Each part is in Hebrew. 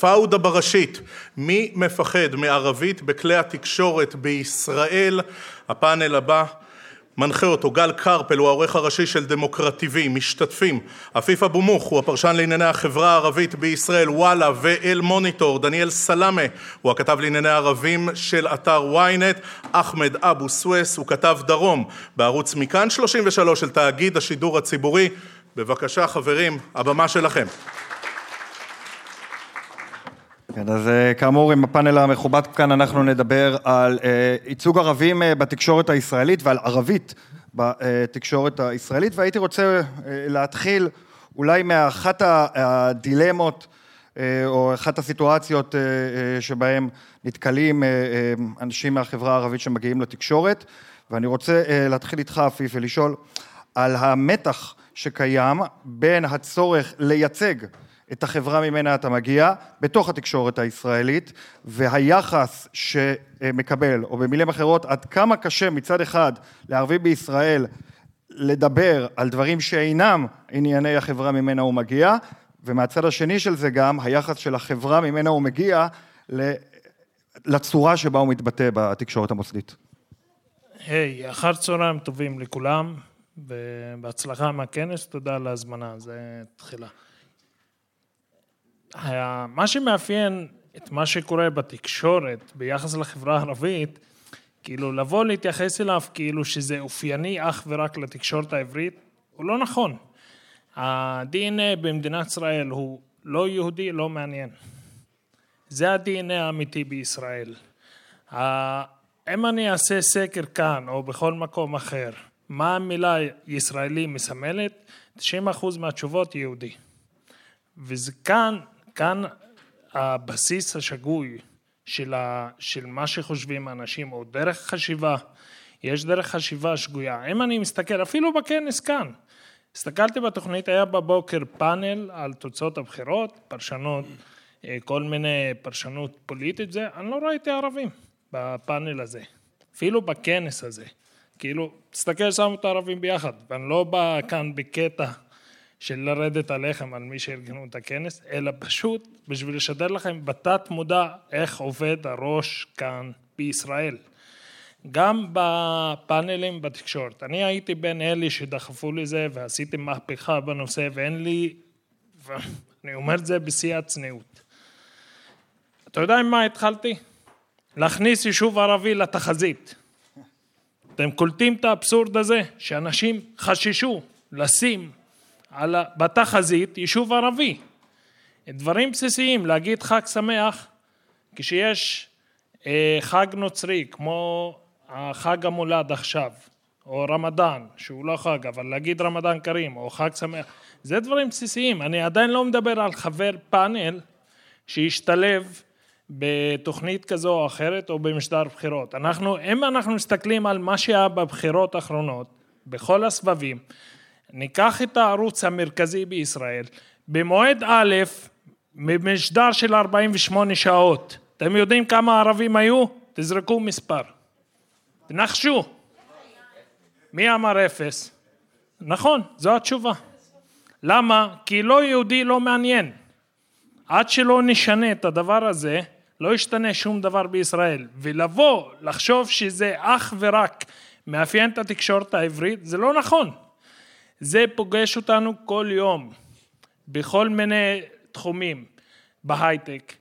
פאודה בראשית, מי מפחד מערבית בכלי התקשורת בישראל? הפאנל הבא מנחה אותו גל קרפל הוא העורך הראשי של דמוקרטיבי, משתתפים. עפיף אבו מוך הוא הפרשן לענייני החברה הערבית בישראל. וואלה ואל מוניטור דניאל סלאמה הוא הכתב לענייני ערבים של אתר ynet. אחמד אבו סוויס הוא כתב דרום. בערוץ מכאן 33 של תאגיד השידור הציבורי. בבקשה חברים הבמה שלכם כן, אז אה, כאמור עם הפאנל המכובד כאן אנחנו נדבר על אה, ייצוג ערבים אה, בתקשורת הישראלית ועל ערבית בתקשורת הישראלית והייתי רוצה להתחיל אולי מאחת הדילמות או אחת הסיטואציות שבהם נתקלים אנשים מהחברה הערבית שמגיעים לתקשורת ואני רוצה להתחיל איתך עפיף ולשאול על המתח שקיים בין הצורך לייצג את החברה ממנה אתה מגיע בתוך התקשורת הישראלית והיחס שמקבל או במילים אחרות עד כמה קשה מצד אחד לערבי בישראל לדבר על דברים שאינם ענייני החברה ממנה הוא מגיע ומהצד השני של זה גם היחס של החברה ממנה הוא מגיע לצורה שבה הוא מתבטא בתקשורת המוסדית. היי, hey, אחר צהריים טובים לכולם ובהצלחה מהכנס, תודה על ההזמנה, זה תחילה. מה שמאפיין את מה שקורה בתקשורת ביחס לחברה הערבית, כאילו לבוא להתייחס אליו כאילו שזה אופייני אך ורק לתקשורת העברית, הוא לא נכון. ה-DNA במדינת ישראל הוא לא יהודי, לא מעניין. זה ה-DNA האמיתי בישראל. אם אני אעשה סקר כאן או בכל מקום אחר, מה המילה ישראלי מסמלת? 90% מהתשובות יהודי. וזה כאן הבסיס השגוי של, ה, של מה שחושבים האנשים, או דרך חשיבה, יש דרך חשיבה שגויה. אם אני מסתכל, אפילו בכנס כאן, הסתכלתי בתוכנית, היה בבוקר פאנל על תוצאות הבחירות, פרשנות, אה, כל מיני פרשנות פוליטית, זה, אני לא ראיתי ערבים בפאנל הזה, אפילו בכנס הזה. כאילו, תסתכל, שמו את הערבים ביחד, ואני לא בא כאן בקטע של לרדת עליכם על מי שארגנו את הכנס, אלא פשוט בשביל לשדר לכם בתת מודע איך עובד הראש כאן בישראל. גם בפאנלים בתקשורת. אני הייתי בין אלה שדחפו לזה ועשיתי מהפכה בנושא ואין לי, ואני אומר את זה בשיא הצניעות. אתה יודע עם מה התחלתי? להכניס יישוב ערבי לתחזית. אתם קולטים את האבסורד הזה? שאנשים חששו לשים על, בתחזית יישוב ערבי. דברים בסיסיים, להגיד חג שמח כשיש אה, חג נוצרי כמו החג המולד עכשיו, או רמדאן, שהוא לא חג, אבל להגיד רמדאן כרים, או חג שמח, זה דברים בסיסיים. אני עדיין לא מדבר על חבר פאנל שישתלב בתוכנית כזו או אחרת, או במשדר בחירות. אנחנו, אם אנחנו מסתכלים על מה שהיה בבחירות האחרונות, בכל הסבבים, ניקח את הערוץ המרכזי בישראל, במועד א', במשדר של 48 שעות, אתם יודעים כמה ערבים היו? תזרקו מספר. תנחשו. מי אמר אפס? נכון, זו התשובה. למה? כי לא יהודי לא מעניין. עד שלא נשנה את הדבר הזה, לא ישתנה שום דבר בישראל. ולבוא, לחשוב שזה אך ורק מאפיין את התקשורת העברית, זה לא נכון. זה פוגש אותנו כל יום, בכל מיני תחומים, בהייטק,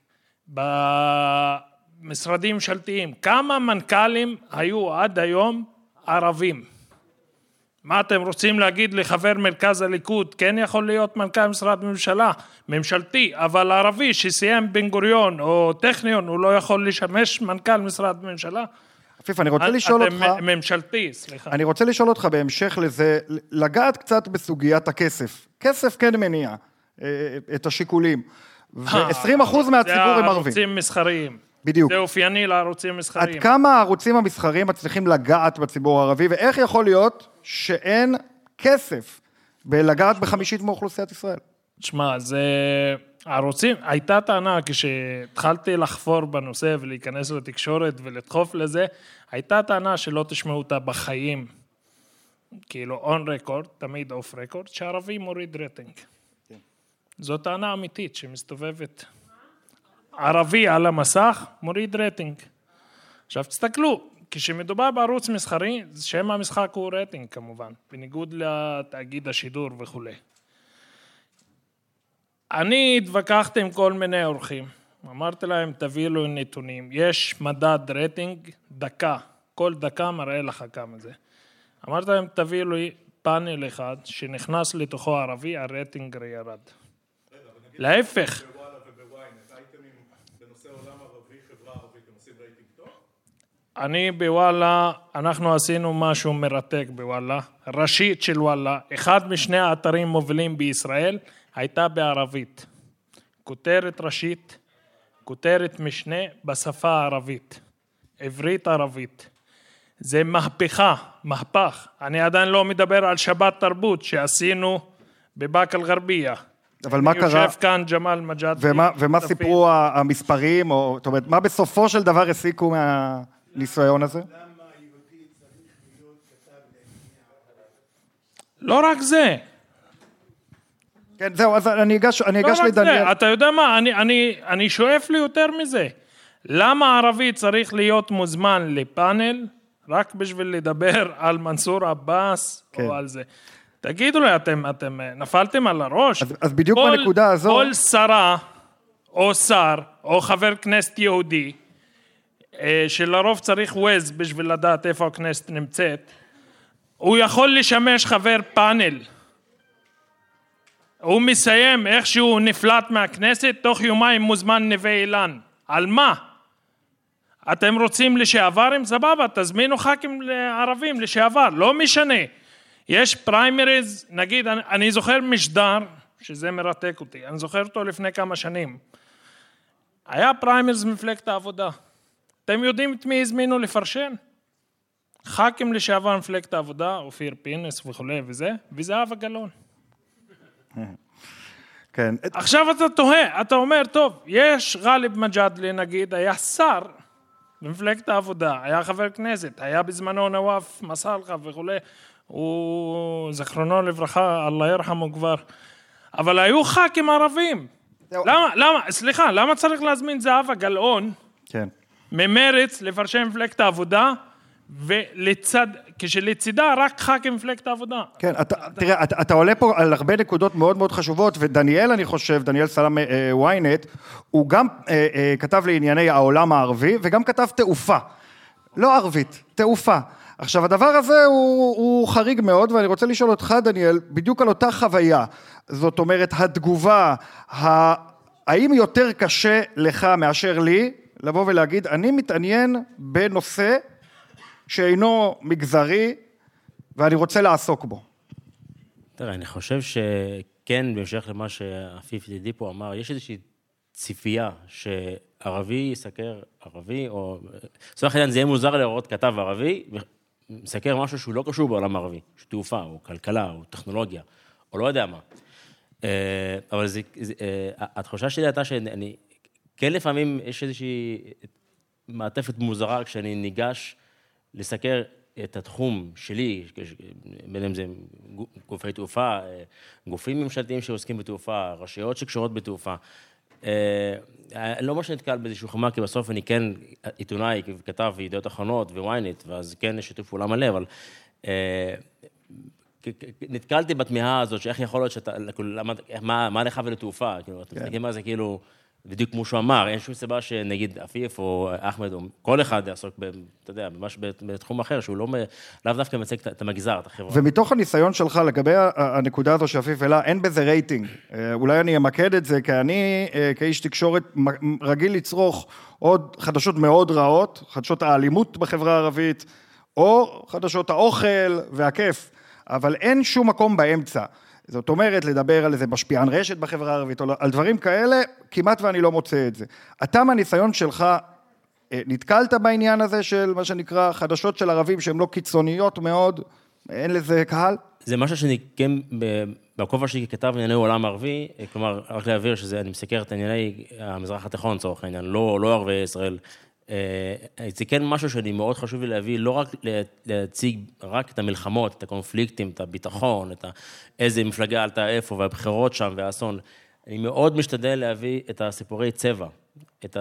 במשרדים ממשלתיים. כמה מנכ"לים היו עד היום ערבים? מה אתם רוצים להגיד לחבר מרכז הליכוד, כן יכול להיות מנכ"ל משרד ממשלה, ממשלתי, אבל ערבי שסיים בן גוריון או טכניון הוא לא יכול לשמש מנכ"ל משרד ממשלה? עפיף, אני רוצה לשאול אותך... ממשלתי, סליחה. אני רוצה לשאול אותך בהמשך לזה, לגעת קצת בסוגיית הכסף. כסף כן מניע אה, את השיקולים. ו-20% מהציבור הם ערבים. זה ערוצים מסחריים. בדיוק. זה אופייני לערוצים מסחריים. עד כמה הערוצים המסחריים מצליחים לגעת בציבור הערבי, ואיך יכול להיות שאין כסף בלגעת בחמישית מאוכלוסיית ישראל? תשמע, זה... הערוצים, הייתה טענה כשהתחלתי לחפור בנושא ולהיכנס לתקשורת ולדחוף לזה, הייתה טענה שלא תשמעו אותה בחיים, כאילו on record, תמיד off record, שערבי מוריד רייטינג. כן. זו טענה אמיתית שמסתובבת. ערבי על המסך, מוריד רייטינג. עכשיו תסתכלו, כשמדובר בערוץ מסחרי, שם המשחק הוא רייטינג כמובן, בניגוד לתאגיד השידור וכולי. אני התווכחתי עם כל מיני אורחים, אמרתי להם תביאו לי נתונים, יש מדד רייטינג דקה, כל דקה מראה לך כמה זה. אמרתי להם תביאו לי פאנל אחד שנכנס לתוכו ערבי, הרייטינג ירד. להפך. אני בוואלה, אנחנו עשינו משהו מרתק בוואלה, ראשית של וואלה, אחד משני האתרים מובילים בישראל הייתה בערבית. כותרת ראשית, כותרת משנה בשפה הערבית, עברית ערבית. זה מהפכה, מהפך. אני עדיין לא מדבר על שבת תרבות שעשינו בבאקה אל-גרבייה. אבל מה קרה... יושב כאן ג'מאל מג'אד. ומה, ומה סיפרו המספרים, או זאת אומרת, מה בסופו של דבר הסיקו מהניסיון הזה? לא רק זה. כן, זהו, אז אני אגש, אני לא אגש רק לדניאל. זה, אתה יודע מה, אני, אני, אני שואף ליותר מזה. למה ערבי צריך להיות מוזמן לפאנל רק בשביל לדבר על מנסור עבאס כן. או על זה? תגידו לי, אתם, אתם אה, נפלתם על הראש? אז- אז בדיוק כל- בנקודה הזו- כל שרה או שר או חבר כנסת יהודי, שלרוב צריך ווייז בשביל לדעת איפה הכנסת נמצאת, הוא יכול לשמש חבר פאנל. הוא מסיים איכשהו נפלט מהכנסת, תוך יומיים מוזמן נווה אילן. על מה? אתם רוצים לשעברים? סבבה, תזמינו ח"כים ערבים לשעבר, לא משנה. יש פריימריז, נגיד, אני, אני זוכר משדר, שזה מרתק אותי, אני זוכר אותו לפני כמה שנים. היה פריימריז במפלגת העבודה. אתם יודעים את מי הזמינו לפרשן? ח"כים לשעבר מפלגת העבודה, אופיר פינס וכולי וזה, וזהבה גלאון. כן, עכשיו אתה תוהה, אתה אומר, טוב, יש גאלב מג'אדלי נגיד, היה שר במפלגת העבודה, היה חבר כנסת, היה בזמנו נואף מסאלחה וכולי, הוא, זכרונו לברכה, אללה ירחמו כבר, אבל היו ח"כים ערבים. למה, למה, סליחה, למה צריך להזמין זהבה גלאון כן. ממרץ לפרשן מפלגת העבודה, ולצד, כשלצידה רק ח"כים מפלגת העבודה? כן, אתה, תראה, אתה, אתה עולה פה על הרבה נקודות מאוד מאוד חשובות, ודניאל, אני חושב, דניאל סלאם אה, ynet, הוא גם אה, אה, כתב לענייני העולם הערבי, וגם כתב תעופה. לא ערבית, תעופה. עכשיו, הדבר הזה הוא, הוא חריג מאוד, ואני רוצה לשאול אותך, דניאל, בדיוק על אותה חוויה. זאת אומרת, התגובה, ה... האם יותר קשה לך מאשר לי, לבוא ולהגיד, אני מתעניין בנושא שאינו מגזרי, ואני רוצה לעסוק בו. תראה, אני חושב שכן, בהמשך למה שעפיף ידידי פה אמר, יש איזושהי ציפייה שערבי יסקר ערבי, או... לצורך העניין זה יהיה מוזר לראות כתב ערבי, מסקר משהו שהוא לא קשור בעולם הערבי, שהוא תעופה, או כלכלה, או טכנולוגיה, או לא יודע מה. אה, אבל זה, זה, אה, התחושה שלי הייתה שאני, כן לפעמים יש איזושהי מעטפת מוזרה כשאני ניגש לסקר את התחום שלי, בין אם זה גופי תעופה, אה, גופים ממשלתיים שעוסקים בתעופה, רשויות שקשורות בתעופה. אה, לא ממש נתקל באיזשהו חומה, כי בסוף אני כן עיתונאי, כתב ידיעות אחרונות וויינט, ואז כן יש שיתוף פעולה מלא, אבל אה, נתקלתי בתמיהה הזאת, שאיך יכול להיות שאתה, כאילו, מה, מה לך ולתעופה? כאילו, אתם מסתכלים על זה כאילו, בדיוק כמו שהוא אמר, אין שום סיבה שנגיד עפיף או אחמד או כל אחד יעסוק, ב, אתה יודע, ממש בתחום אחר, שהוא לא, לאו דווקא מייצג את המגזר, את החברה. ומתוך הניסיון שלך לגבי הנקודה הזו שאפיף העלה, אין בזה רייטינג. אה, אולי אני אמקד את זה, כי אני אה, כאיש תקשורת רגיל לצרוך עוד חדשות מאוד רעות, חדשות האלימות בחברה הערבית, או חדשות האוכל והכיף, אבל אין שום מקום באמצע. זאת אומרת, לדבר על איזה משפיען רשת בחברה הערבית, לא- על דברים כאלה, כמעט ואני לא מוצא את זה. אתה מהניסיון שלך, אה, נתקלת בעניין הזה של מה שנקרא חדשות של ערבים שהן לא קיצוניות מאוד, אין לזה קהל? זה משהו שאני כן, בכובע שלי ככתב ענייני עולם ערבי, אה, כלומר, רק להבהיר שזה, אני מסקר את ענייני המזרח התיכון לצורך העניין, לא, לא ערביי ישראל. אה, זה כן משהו שאני מאוד חשוב לי להביא, לא רק לה- להציג רק את המלחמות, את הקונפליקטים, את הביטחון, את איזה מפלגה עלתה איפה, והבחירות שם, והאסון. אני מאוד משתדל להביא את הסיפורי צבע, את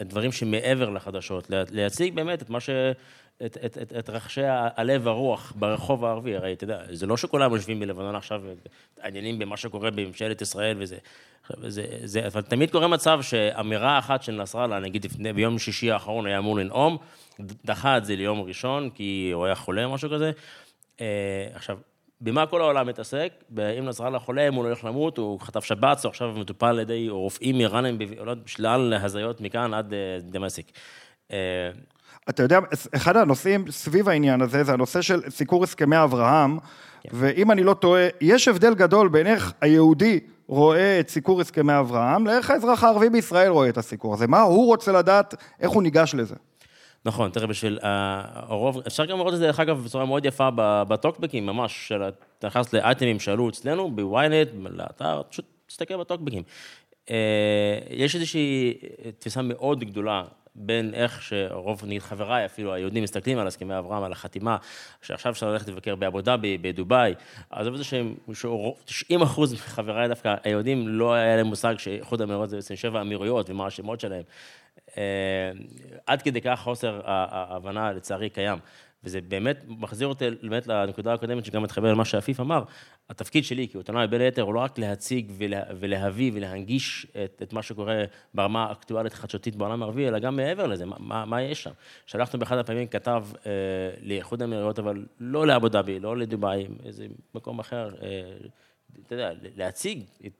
הדברים שמעבר לחדשות, להציג באמת את מה ש... את, את, את, את רחשי הלב והרוח ברחוב הערבי. הרי אתה יודע, זה לא שכולם יושבים בלבנון עכשיו מתעניינים במה שקורה בממשלת ישראל וזה. זה, זה, אבל תמיד קורה מצב שאמירה אחת של נסראללה, נגיד לפני, ביום שישי האחרון היה אמור לנאום, דחה את זה ליום ראשון, כי הוא היה חולה או משהו כזה. אה, עכשיו, במה כל העולם מתעסק? אם נסראללה חולה, אם הוא לא הולך למות, הוא חטף שבץ, הוא עכשיו מטופל על ידי רופאים איראנים, בשלל הזיות מכאן עד אה, דמאסיק. אה, אתה יודע, אחד הנושאים סביב העניין הזה, זה הנושא של סיקור הסכמי אברהם, כן. ואם אני לא טועה, יש הבדל גדול בין איך היהודי רואה את סיקור הסכמי אברהם, לאיך האזרח הערבי בישראל רואה את הסיקור הזה. מה הוא רוצה לדעת, איך הוא ניגש לזה. נכון, תראה, בשביל הרוב, אפשר גם לראות את זה, דרך אגב, בצורה מאוד יפה בטוקבקים, ממש, של, אתה נכנס לאייטמים שעלו אצלנו, בוויינט, לאתר, פשוט תסתכל בטוקבקים. אה, יש איזושהי תפיסה מאוד גדולה בין איך שרוב, נגיד חבריי, אפילו היהודים, מסתכלים על הסכמי אברהם, על החתימה, שעכשיו אפשר ללכת לבקר באבו דאבי, בדובאי, עזוב את זה שהם, 90 אחוז מחבריי דווקא, היהודים, לא היה להם מושג שאיחוד האמירויות זה בעצם שבע אמירויות ומה השמות שלהם. אה, עד כדי כך חוסר ההבנה, לצערי, קיים. וזה באמת מחזיר אותי באמת לנקודה הקודמת שגם מתחבר למה שאפיף אמר. התפקיד שלי כעיתונאי, בין היתר, הוא לא רק להציג ולה, ולהביא ולהנגיש את, את מה שקורה ברמה האקטואלית החדשותית בעולם הערבי, אלא גם מעבר לזה, מה, מה, מה יש שם. שלחנו באחד הפעמים כתב אה, לאיחוד האמירויות, אבל לא לאבו דאבי, לא לדובאי, איזה מקום אחר, אה, אתה יודע, להציג את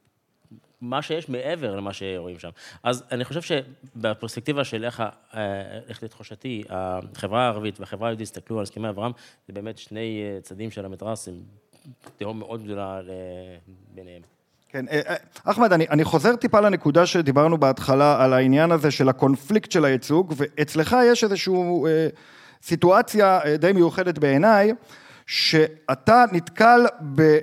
מה שיש מעבר למה שרואים שם. אז אני חושב שבפרספקטיבה של איך, אה, איך לתחושתי, החברה הערבית והחברה היהודית הסתכלו על הסכמי אברהם, זה באמת שני אה, צדדים של המתרס, עם תהום מאוד גדולה ביניהם. כן, אה, אחמד, אני, אני חוזר טיפה לנקודה שדיברנו בהתחלה על העניין הזה של הקונפליקט של הייצוג, ואצלך יש איזושהי אה, סיטואציה די מיוחדת בעיניי, שאתה נתקל ב...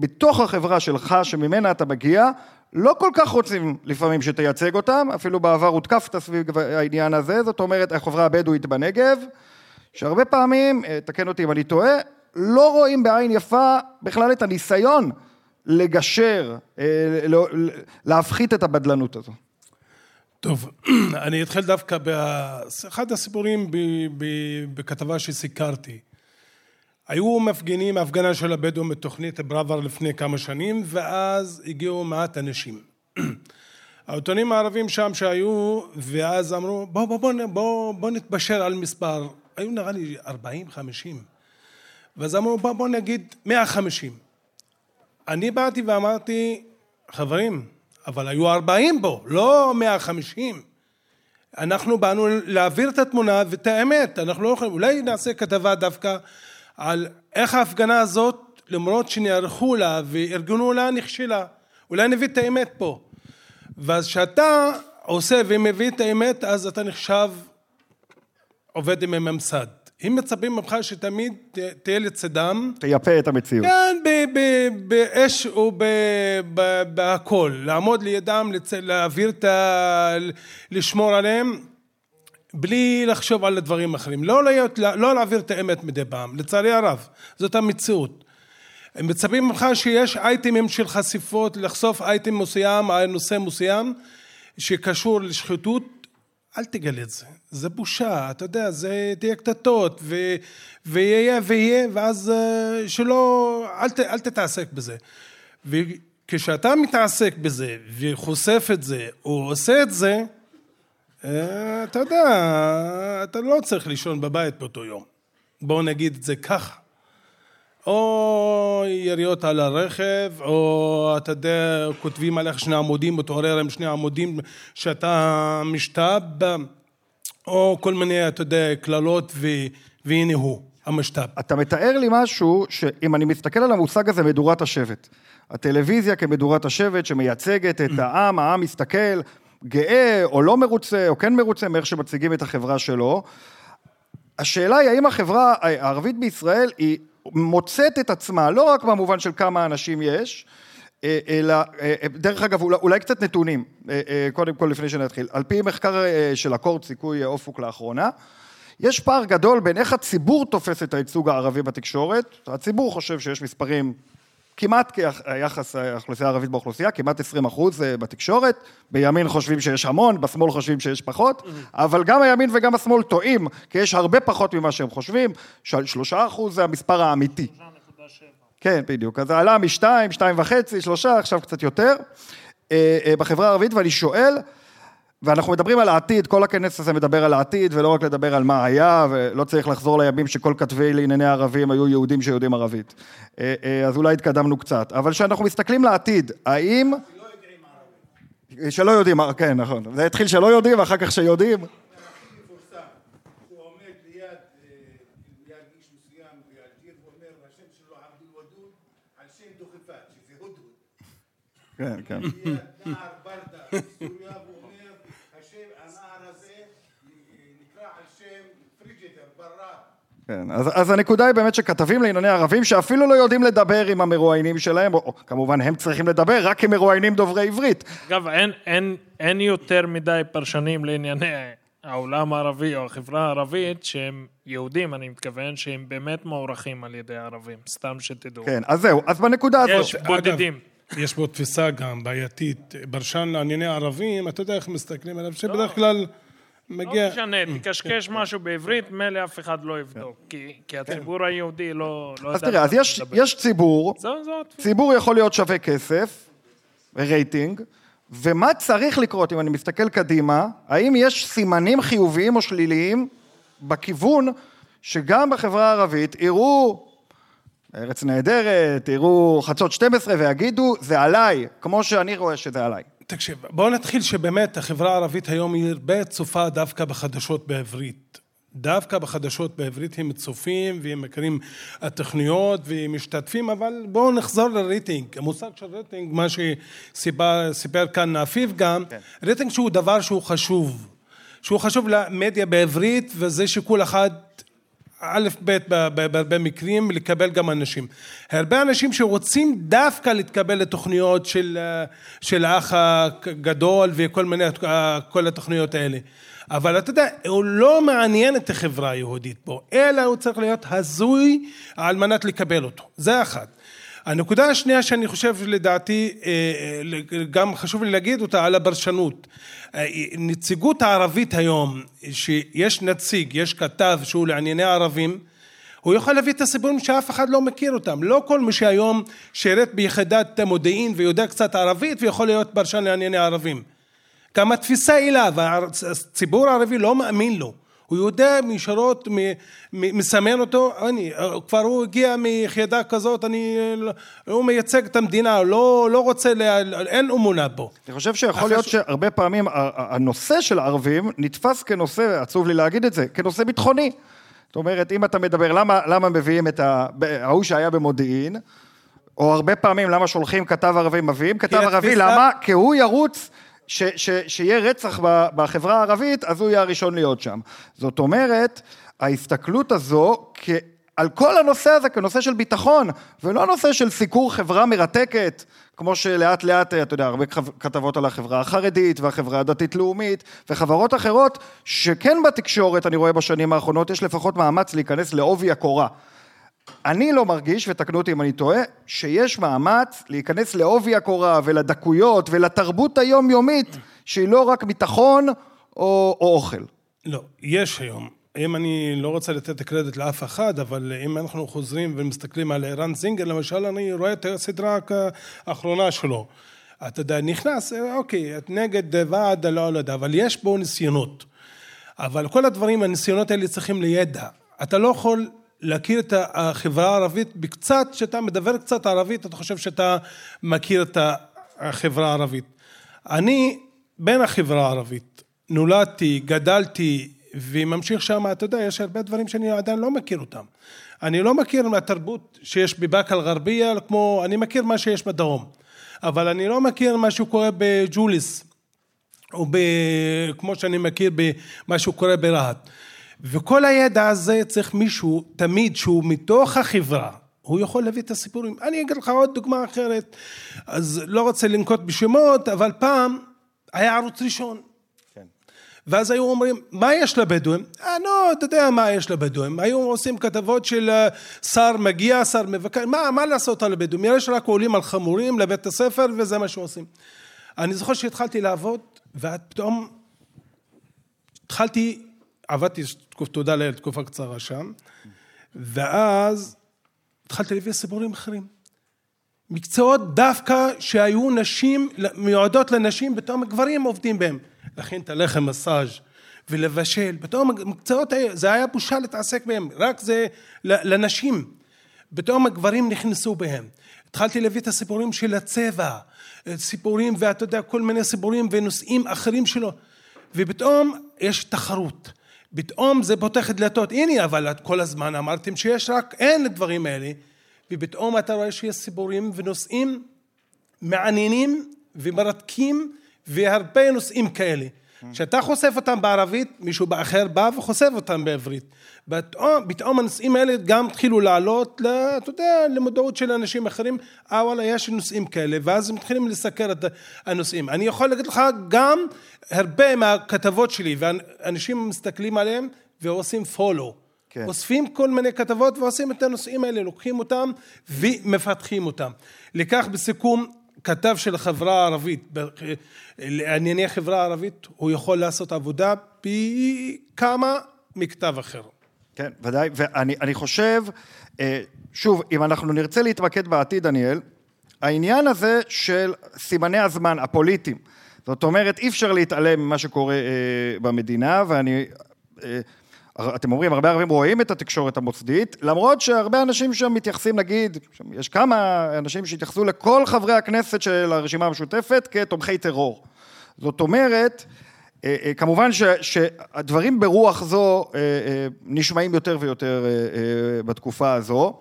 בתוך החברה שלך, שממנה אתה מגיע, לא כל כך רוצים לפעמים שתייצג אותם, אפילו בעבר הותקפת סביב העניין הזה, זאת אומרת החברה הבדואית בנגב, שהרבה פעמים, אה, תקן אותי אם אני טועה, לא רואים בעין יפה בכלל את הניסיון לגשר, אה, לא, להפחית את הבדלנות הזו. טוב, אני אתחיל דווקא באחד הסיפורים בכתבה שסיקרתי. היו מפגינים, הפגנה של הבדואים בתוכנית פראוור לפני כמה שנים, ואז הגיעו מעט אנשים. העיתונים הערבים שם שהיו, ואז אמרו, בוא, בוא, בוא, בוא, בוא נתבשר על מספר, היו נראה לי 40, 50. ואז אמרו, בוא, בוא נגיד 150. אני באתי ואמרתי, חברים, אבל היו 40 בו, לא 150. אנחנו באנו להעביר את התמונה ואת האמת, אנחנו לא יכולים, אולי נעשה כתבה דווקא על איך ההפגנה הזאת, למרות שנערכו לה וארגנו לה, נכשלה. אולי נביא את האמת פה. ואז כשאתה עושה ומביא את האמת, אז אתה נחשב עובד עם הממסד. הם מצפים ממך שתמיד תהיה לצדם. תייפה את המציאות. כן, באש ובהכל. לעמוד לידם, להעביר את ה... לשמור עליהם. בלי לחשוב על דברים אחרים, לא, להיות, לא להעביר את האמת מדי פעם, לצערי הרב, זאת המציאות. הם מצפים ממך שיש אייטמים של חשיפות, לחשוף אייטם מסוים נושא מסוים שקשור לשחיתות, אל תגלה את זה, זה בושה, אתה יודע, זה תהיה קטטות, ו, ויהיה ויהיה, ואז אה, שלא, אל, ת, אל תתעסק בזה. וכשאתה מתעסק בזה וחושף את זה, או עושה את זה, אתה יודע, אתה לא צריך לישון בבית באותו יום. בואו נגיד את זה ככה. או יריות על הרכב, או אתה יודע, כותבים עליך שני עמודים, מתעורר עם שני עמודים שאתה משת"ב, או כל מיני, אתה יודע, קללות, והנה הוא, המשת"ב. אתה מתאר לי משהו, שאם אני מסתכל על המושג הזה, מדורת השבט. הטלוויזיה כמדורת השבט שמייצגת את העם, העם מסתכל, גאה או לא מרוצה או כן מרוצה מאיך שמציגים את החברה שלו. השאלה היא האם החברה הערבית בישראל היא מוצאת את עצמה לא רק במובן של כמה אנשים יש אה, אלא אה, דרך אגב אולי, אולי קצת נתונים אה, קודם כל לפני שנתחיל על פי מחקר של אקורד סיכוי אופוק לאחרונה יש פער גדול בין איך הציבור תופס את הייצוג הערבי בתקשורת הציבור חושב שיש מספרים כמעט כיחס האוכלוסייה הערבית באוכלוסייה, כמעט 20 אחוז אה, בתקשורת, בימין חושבים שיש המון, בשמאל חושבים שיש פחות, אבל גם הימין וגם השמאל טועים, כי יש הרבה פחות ממה שהם חושבים, שלושה אחוז זה המספר האמיתי. כן, בדיוק. אז זה עלה משתיים, שתיים וחצי, שלושה, עכשיו קצת יותר. אה, אה, בחברה הערבית, ואני שואל, ואנחנו מדברים על העתיד, כל הכנס הזה מדבר על העתיד, ולא רק לדבר על מה היה, ולא צריך לחזור לימים שכל כתבי לענייני ערבים היו יהודים שיודעים ערבית. אה, אז אולי התקדמנו קצת. אבל כשאנחנו מסתכלים לעתיד, האם... שלא יודעים, כן, נכון. זה התחיל שלא יודעים, ואחר כך שיודעים. כן, כן. כן, אז, אז הנקודה היא באמת שכתבים לענייני ערבים שאפילו לא יודעים לדבר עם המרואיינים שלהם, או, או כמובן הם צריכים לדבר רק עם מרואיינים דוברי עברית. אגב, אין, אין, אין יותר מדי פרשנים לענייני העולם הערבי או החברה הערבית שהם יהודים, אני מתכוון, שהם באמת מוערכים על ידי ערבים, סתם שתדעו. כן, אז זהו, אז בנקודה הזאת... יש בודדים. אגב, יש פה תפיסה גם בעייתית, ברשן לענייני ערבים, אתה יודע איך מסתכלים עליו, שבדרך כלל מגיע... לא משנה, תקשקש משהו בעברית, מילא אף אחד לא יבדוק, כי הציבור היהודי לא... לא אז תראה, אז יש ציבור, ציבור יכול להיות שווה כסף, רייטינג, ומה צריך לקרות, אם אני מסתכל קדימה, האם יש סימנים חיוביים או שליליים בכיוון שגם בחברה הערבית יראו ארץ נהדרת, תראו חדשות 12 ויגידו, זה עליי, כמו שאני רואה שזה עליי. תקשיב, בואו נתחיל שבאמת החברה הערבית היום היא הרבה צופה דווקא בחדשות בעברית. דווקא בחדשות בעברית הם צופים והם מכירים התוכניות והם משתתפים, אבל בואו נחזור לרייטינג. המושג של רייטינג, מה שסיפר כאן עפיף גם, כן. רייטינג שהוא דבר שהוא חשוב. שהוא חשוב למדיה בעברית, וזה שכל אחד א', ב', בהרבה מקרים, לקבל גם אנשים. הרבה אנשים שרוצים דווקא להתקבל לתוכניות של, של האח הגדול וכל מיני, כל התוכניות האלה. אבל אתה יודע, הוא לא מעניין את החברה היהודית פה, אלא הוא צריך להיות הזוי על מנת לקבל אותו. זה אחת. הנקודה השנייה שאני חושב לדעתי אה, אה, גם חשוב לי להגיד אותה על הפרשנות. אה, נציגות הערבית היום, שיש נציג, יש כתב שהוא לענייני ערבים, הוא יכול להביא את הסיפורים שאף אחד לא מכיר אותם. לא כל מי שהיום שירת ביחידת מודיעין ויודע קצת ערבית ויכול להיות פרשן לענייני ערבים. גם התפיסה אליו, הציבור הערבי לא מאמין לו. הוא יודע מישרות, מסמן אותו, אני, כבר הוא הגיע מיחידה כזאת, אני, הוא מייצג את המדינה, לא, לא רוצה, אין אמונה בו. אני חושב שיכול להיות שהרבה פעמים הנושא של ערבים נתפס כנושא, עצוב לי להגיד את זה, כנושא ביטחוני. זאת אומרת, אם אתה מדבר, למה, למה מביאים את ההוא שהיה במודיעין, או הרבה פעמים למה שולחים כתב ערבי, מביאים כתב ערבי, למה? כי הוא ירוץ ש, ש, שיהיה רצח בחברה הערבית, אז הוא יהיה הראשון להיות שם. זאת אומרת, ההסתכלות הזו כ... על כל הנושא הזה כנושא של ביטחון, ולא נושא של סיקור חברה מרתקת, כמו שלאט לאט, אתה יודע, הרבה כתבות על החברה החרדית והחברה הדתית-לאומית וחברות אחרות, שכן בתקשורת, אני רואה בשנים האחרונות, יש לפחות מאמץ להיכנס לעובי הקורה. אני לא מרגיש, ותקנו אותי אם אני טועה, שיש מאמץ להיכנס לעובי הקורה ולדקויות ולתרבות היומיומית שהיא לא רק ביטחון או, או אוכל. לא, יש היום. אם אני לא רוצה לתת קרדיט לאף אחד, אבל אם אנחנו חוזרים ומסתכלים על ערן זינגר, למשל, אני רואה את הסדרה האחרונה שלו. אתה יודע, נכנס, אוקיי, את נגד ועד, לא, לא יודע, אבל יש בו ניסיונות. אבל כל הדברים, הניסיונות האלה צריכים לידע. אתה לא יכול להכיר את החברה הערבית בקצת, כשאתה מדבר קצת ערבית, אתה חושב שאתה מכיר את החברה הערבית. אני בן החברה הערבית, נולדתי, גדלתי וממשיך שם, אתה יודע, יש הרבה דברים שאני עדיין לא מכיר אותם. אני לא מכיר מהתרבות שיש בבאקה אל-גרבייה, כמו, אני מכיר מה שיש בדרום, אבל אני לא מכיר מה שקורה בג'וליס, או כמו שאני מכיר במה שקורה ברהט. וכל הידע הזה צריך מישהו תמיד שהוא מתוך החברה, הוא יכול להביא את הסיפורים. אני אגיד לך עוד דוגמה אחרת, אז לא רוצה לנקוט בשמות, אבל פעם היה ערוץ ראשון. כן. ואז היו אומרים, מה יש לבדואים? אה, נו, אתה יודע מה יש לבדואים. היו עושים כתבות של אה, שר מגיע, שר מבקר, מה, מה לעשות על הבדואים? יש רק עולים על חמורים לבית הספר, וזה מה שעושים. אני זוכר שהתחלתי לעבוד, ופתאום התחלתי, עבדתי, תודה לאל, תקופה קצרה שם, ואז התחלתי להביא סיפורים אחרים. מקצועות דווקא שהיו נשים, מיועדות לנשים, פתאום גברים עובדים בהם. להכין את הלחם מסאז' ולבשל, פתאום מקצועות, זה היה בושה להתעסק בהם, רק זה לנשים. פתאום הגברים נכנסו בהם. התחלתי להביא את הסיפורים של הצבע, סיפורים ואתה יודע כל מיני סיפורים ונושאים אחרים שלו ופתאום יש תחרות פתאום זה פותח דלתות. הנה אבל כל הזמן אמרתם שיש רק אין דברים האלה ופתאום אתה רואה שיש סיפורים ונושאים מעניינים ומרתקים והרבה נושאים כאלה כשאתה חושף אותם בערבית, מישהו אחר בא וחושף אותם בעברית. פתאום הנושאים האלה גם התחילו לעלות, אתה יודע, למודעות של אנשים אחרים, אה וואלה, יש נושאים כאלה, ואז הם מתחילים לסקר את הנושאים. אני יכול להגיד לך גם הרבה מהכתבות שלי, ואנשים מסתכלים עליהם ועושים פולו. כן. אוספים כל מיני כתבות ועושים את הנושאים האלה, לוקחים אותם ומפתחים אותם. לכך בסיכום, כתב של החברה הערבית, לענייני חברה ערבית, הוא יכול לעשות עבודה פי כמה מכתב אחר. כן, ודאי, ואני חושב, אה, שוב, אם אנחנו נרצה להתמקד בעתיד, דניאל, העניין הזה של סימני הזמן הפוליטיים, זאת אומרת, אי אפשר להתעלם ממה שקורה אה, במדינה, ואני... אה, אתם אומרים, הרבה ערבים רואים את התקשורת המוסדית, למרות שהרבה אנשים שם מתייחסים, נגיד, יש כמה אנשים שהתייחסו לכל חברי הכנסת של הרשימה המשותפת כתומכי טרור. זאת אומרת, אה, אה, כמובן ש, שהדברים ברוח זו אה, נשמעים יותר ויותר בתקופה הזו,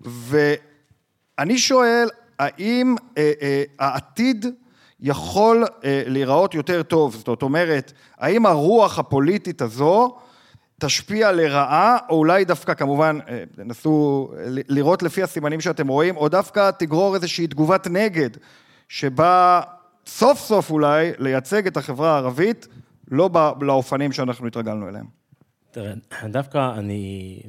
ואני שואל, האם העתיד יכול להיראות יותר טוב? זאת אומרת, האם הרוח הפוליטית הזו תשפיע לרעה, או אולי דווקא כמובן, נסו לראות לפי הסימנים שאתם רואים, או דווקא תגרור איזושהי תגובת נגד, שבה סוף סוף אולי לייצג את החברה הערבית, לא לאופנים שאנחנו התרגלנו אליהם. תראה, דווקא אני...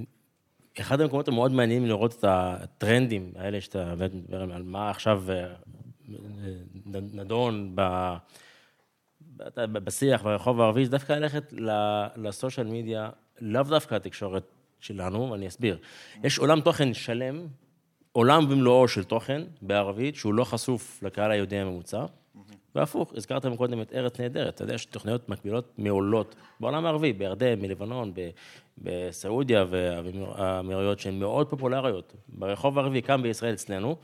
אחד המקומות המאוד מעניינים לראות את הטרנדים האלה שאתה מדבר על מה עכשיו אה, נדון ב... בשיח ברחוב הערבי, זה דווקא ללכת לסושיאל מדיה, לאו דווקא התקשורת שלנו, ואני אסביר. יש עולם תוכן שלם, עולם במלואו של תוכן בערבית, שהוא לא חשוף לקהל היהודי הממוצע. והפוך, הזכרתם קודם את ארץ נהדרת, אתה יודע, יש תוכניות מקבילות מעולות בעולם הערבי, בירדן, מלבנון, בסעודיה והאמירויות שהן מאוד פופולריות, ברחוב הערבי, כאן בישראל אצלנו,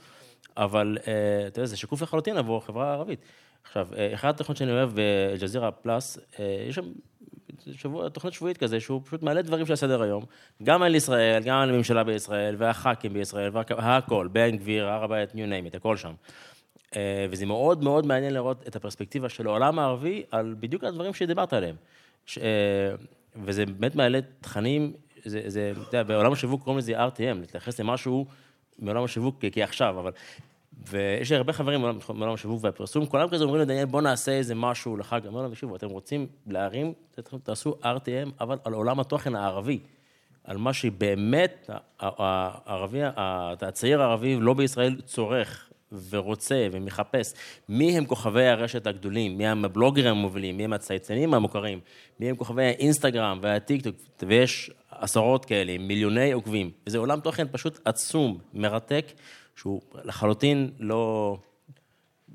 אבל אה, אתה יודע, זה שקוף לחלוטין עבור החברה הערבית. עכשיו, אה, אחת התוכניות שאני אוהב בג'זירה פלאס, אה, יש שם שבוע, תוכנית שבועית כזה, שהוא פשוט מעלה דברים של הסדר היום, גם על ישראל, גם על הממשלה בישראל, והח"כים בישראל, והכל, בן גביר, הר הבית, you name it, הכל שם. אה, וזה מאוד מאוד מעניין לראות את הפרספקטיבה של העולם הערבי על בדיוק הדברים שדיברת עליהם. ש... וזה באמת מעלה תכנים, זה, זה, אתה יודע, בעולם השיווק קוראים לזה RTM, להתייחס למשהו מעולם השיווק כעכשיו, אבל... ויש לי הרבה חברים מעולם השיווק והפרסום, כולם כזה אומרים לדניאל, בוא נעשה איזה משהו לחג. אמרו להם, תקשיבו, אתם רוצים להרים, תעשו RTM, אבל על עולם התוכן הערבי. על מה שבאמת הערבי, הצעיר הערבי, לא בישראל, צורך. ורוצה ומחפש מי הם כוכבי הרשת הגדולים, מי הם הבלוגרים המובילים, מי הם הצייצנים המוכרים, מי הם כוכבי האינסטגרם והטיקטוק, ויש עשרות כאלה, מיליוני עוקבים. וזה עולם תוכן פשוט עצום, מרתק, שהוא לחלוטין לא...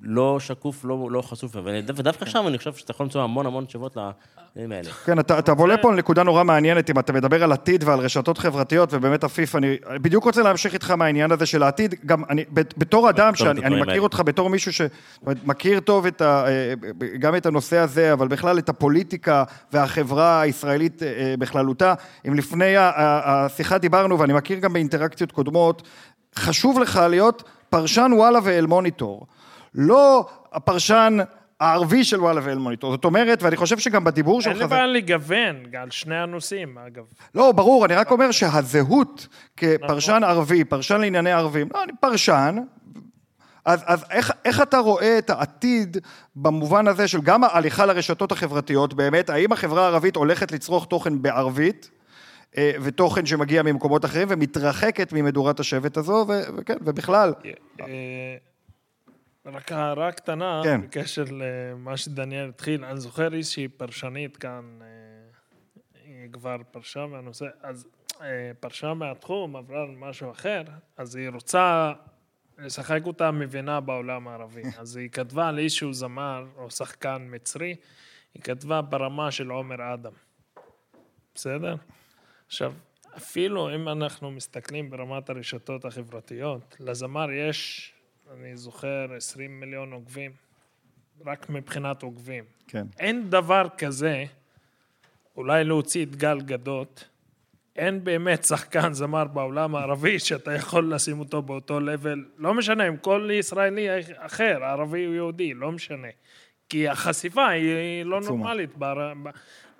לא שקוף, לא, לא חשוף, ודווקא שם אני חושב שאתה יכול למצוא המון המון תשובות לדברים האלה. כן, אתה, אתה בולה פה נקודה נורא מעניינת, אם אתה מדבר על עתיד ועל רשתות חברתיות, ובאמת עפיף, אני בדיוק רוצה להמשיך איתך מהעניין הזה של העתיד, גם אני, בתור אדם, שאני אני מכיר אותך בתור מישהו שמכיר טוב את ה, גם את הנושא הזה, אבל בכלל את הפוליטיקה והחברה הישראלית אה, בכללותה, אם לפני השיחה דיברנו, ואני מכיר גם באינטראקציות קודמות, חשוב לך להיות פרשן וואלה ואל מוניטור. לא הפרשן הערבי של וואלה ואל מוניטור. זאת אומרת, ואני חושב שגם בדיבור שלך... אין לי בעיה לגוון על שני הנושאים, אגב. לא, ברור, אני רק אומר שהזהות כפרשן נכון. ערבי, פרשן לענייני ערבים, לא, אני פרשן, אז, אז איך, איך אתה רואה את העתיד במובן הזה של גם ההליכה לרשתות החברתיות, באמת, האם החברה הערבית הולכת לצרוך תוכן בערבית, ותוכן שמגיע ממקומות אחרים, ומתרחקת ממדורת השבט הזו, וכן, ובכלל. אה, רק הערה קטנה, כן. בקשר למה שדניאל התחיל, אני זוכר איזושהי פרשנית כאן, אה, היא כבר פרשה מהנושא, אז אה, פרשה מהתחום, עברה למשהו אחר, אז היא רוצה לשחק אותה מבינה בעולם הערבי. אז היא כתבה על איזשהו זמר או שחקן מצרי, היא כתבה ברמה של עומר אדם. בסדר? עכשיו, אפילו אם אנחנו מסתכלים ברמת הרשתות החברתיות, לזמר יש, אני זוכר, 20 מיליון עוקבים, רק מבחינת עוקבים. כן. אין דבר כזה, אולי להוציא את גל גדות, אין באמת שחקן זמר בעולם הערבי שאתה יכול לשים אותו באותו level, לא משנה אם כל ישראלי אחר, ערבי או יהודי, לא משנה. כי החשיפה היא לא עצומה. נורמלית, בר-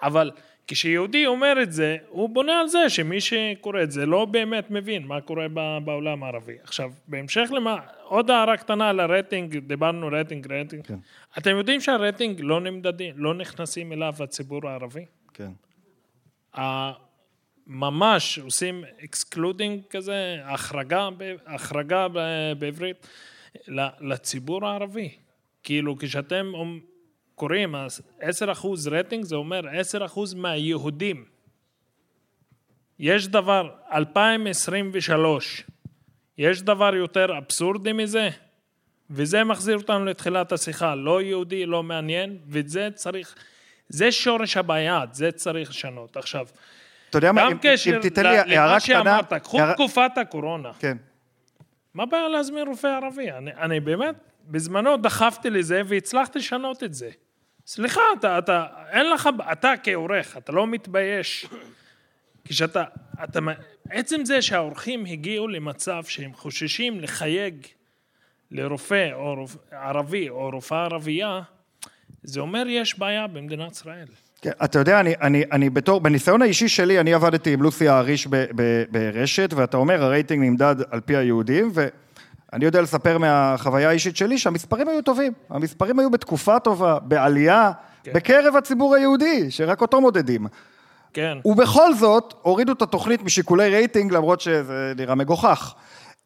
אבל כשיהודי אומר את זה, הוא בונה על זה שמי שקורא את זה לא באמת מבין מה קורה בעולם הערבי. עכשיו, בהמשך למה, עוד הערה קטנה על הרייטינג, דיברנו רייטינג, רייטינג. כן. אתם יודעים שהרייטינג לא נמדדים, לא נכנסים אליו הציבור הערבי? כן. ממש עושים excluding כזה, החרגה, החרגה בעברית לציבור הערבי. כאילו כשאתם קוראים אז 10% רייטינג זה אומר 10% מהיהודים. יש דבר, 2023, יש דבר יותר אבסורדי מזה? וזה מחזיר אותנו לתחילת השיחה, לא יהודי, לא מעניין, וזה צריך, זה שורש הבעיה, זה צריך לשנות. עכשיו, אתה יודע מה, אם, אם תיתן לי הערה למה קטנה... שאמרת, קחו הערה- תקופת הקורונה. כן. מה הבעיה להזמין רופא ערבי? אני, אני באמת, בזמנו דחפתי לזה והצלחתי לשנות את זה. סליחה, אתה, אתה, אין לך, אתה כעורך, אתה לא מתבייש. כשאתה, אתה, עצם זה שהאורחים הגיעו למצב שהם חוששים לחייג לרופא או רופ, ערבי או רופאה ערבייה, זה אומר יש בעיה במדינת ישראל. כן, אתה יודע, אני, אני, אני בתור, בניסיון האישי שלי, אני עבדתי עם לוסי האריש ברשת, ואתה אומר, הרייטינג נמדד על פי היהודים, ואני יודע לספר מהחוויה האישית שלי שהמספרים היו טובים. המספרים היו בתקופה טובה, בעלייה, כן. בקרב הציבור היהודי, שרק אותו מודדים. כן. ובכל זאת, הורידו את התוכנית משיקולי רייטינג, למרות שזה נראה מגוחך.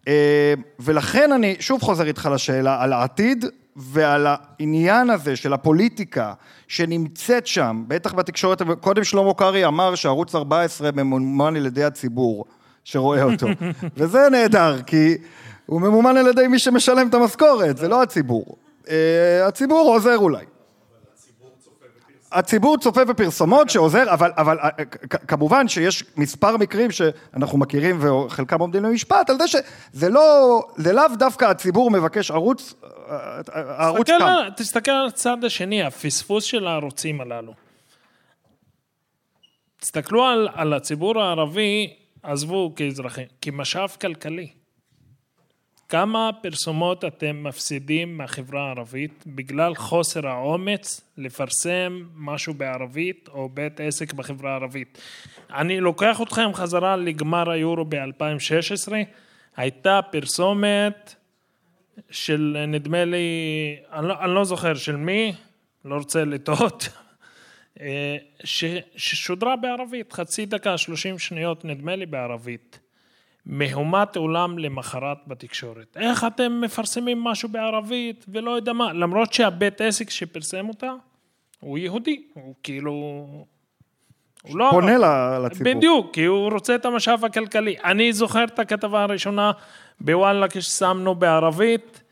אה, ולכן אני שוב חוזר איתך לשאלה על העתיד ועל העניין הזה של הפוליטיקה שנמצאת שם, בטח בתקשורת, קודם שלמה קרעי אמר שערוץ 14 ממומן על ידי הציבור שרואה אותו, וזה נהדר, כי הוא ממומן על ידי מי שמשלם את המשכורת, זה לא הציבור. אה, הציבור עוזר אולי. הציבור צופה בפרסומות שעוזר, אבל, אבל אה, כמובן שיש מספר מקרים שאנחנו מכירים וחלקם עומדים למשפט, על זה שזה לא, זה לאו דווקא הציבור מבקש ערוץ, אה, אה, הערוץ תסתכל קם. על- תסתכל על הצד השני, הפספוס של הערוצים הללו. תסתכלו על, על הציבור הערבי, עזבו כאזרחים, כמשאב כלכלי. כמה פרסומות אתם מפסידים מהחברה הערבית בגלל חוסר האומץ לפרסם משהו בערבית או בית עסק בחברה הערבית. אני לוקח אתכם חזרה לגמר היורו ב-2016, הייתה פרסומת של נדמה לי, אני לא, אני לא זוכר של מי, לא רוצה לטעות, אה, ששודרה בערבית, חצי דקה, 30 שניות נדמה לי בערבית. מהומת עולם למחרת בתקשורת. איך אתם מפרסמים משהו בערבית ולא יודע מה, למרות שהבית עסק שפרסם אותה הוא יהודי, הוא כאילו... הוא לא... פונה לציבור. בדיוק, כי הוא רוצה את המשאב הכלכלי. אני זוכר את הכתבה הראשונה בוואלה כששמנו בערבית,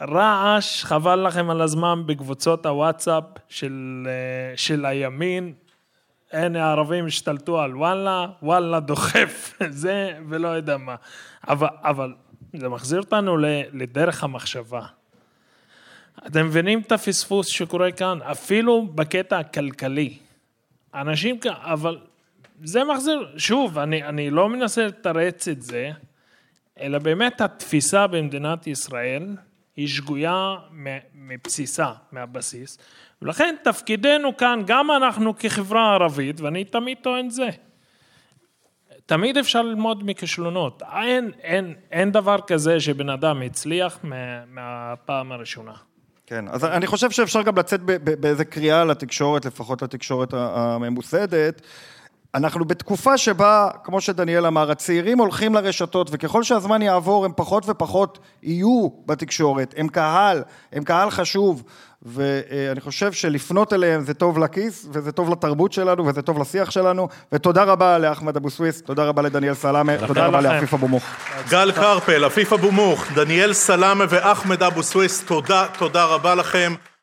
רעש, חבל לכם על הזמן בקבוצות הוואטסאפ של, אה, של הימין. הנה הערבים השתלטו על וואלה, וואלה דוחף זה ולא יודע מה. אבל, אבל זה מחזיר אותנו לדרך המחשבה. אתם מבינים את הפספוס שקורה כאן? אפילו בקטע הכלכלי. אנשים כאן, אבל זה מחזיר, שוב, אני, אני לא מנסה לתרץ את זה, אלא באמת התפיסה במדינת ישראל היא שגויה מבסיסה, מהבסיס, ולכן תפקידנו כאן, גם אנחנו כחברה ערבית, ואני תמיד טוען זה, תמיד אפשר ללמוד מכישלונות. אין, אין, אין דבר כזה שבן אדם הצליח מה, מהפעם הראשונה. כן, אז אני חושב שאפשר גם לצאת באיזה קריאה לתקשורת, לפחות לתקשורת הממוסדת. אנחנו בתקופה שבה, כמו שדניאל אמר, הצעירים הולכים לרשתות, וככל שהזמן יעבור הם פחות ופחות יהיו בתקשורת, הם קהל, הם קהל חשוב, ואני חושב שלפנות אליהם זה טוב לכיס, וזה טוב לתרבות שלנו, וזה טוב לשיח שלנו, ותודה רבה לאחמד אבו סוויס, תודה רבה לדניאל סלאמה, תודה רבה לעפיף אבו מוך. גל קרפל, עפיף אבו מוך, דניאל סלאמה ואחמד אבו סוויס, תודה, תודה רבה לכם.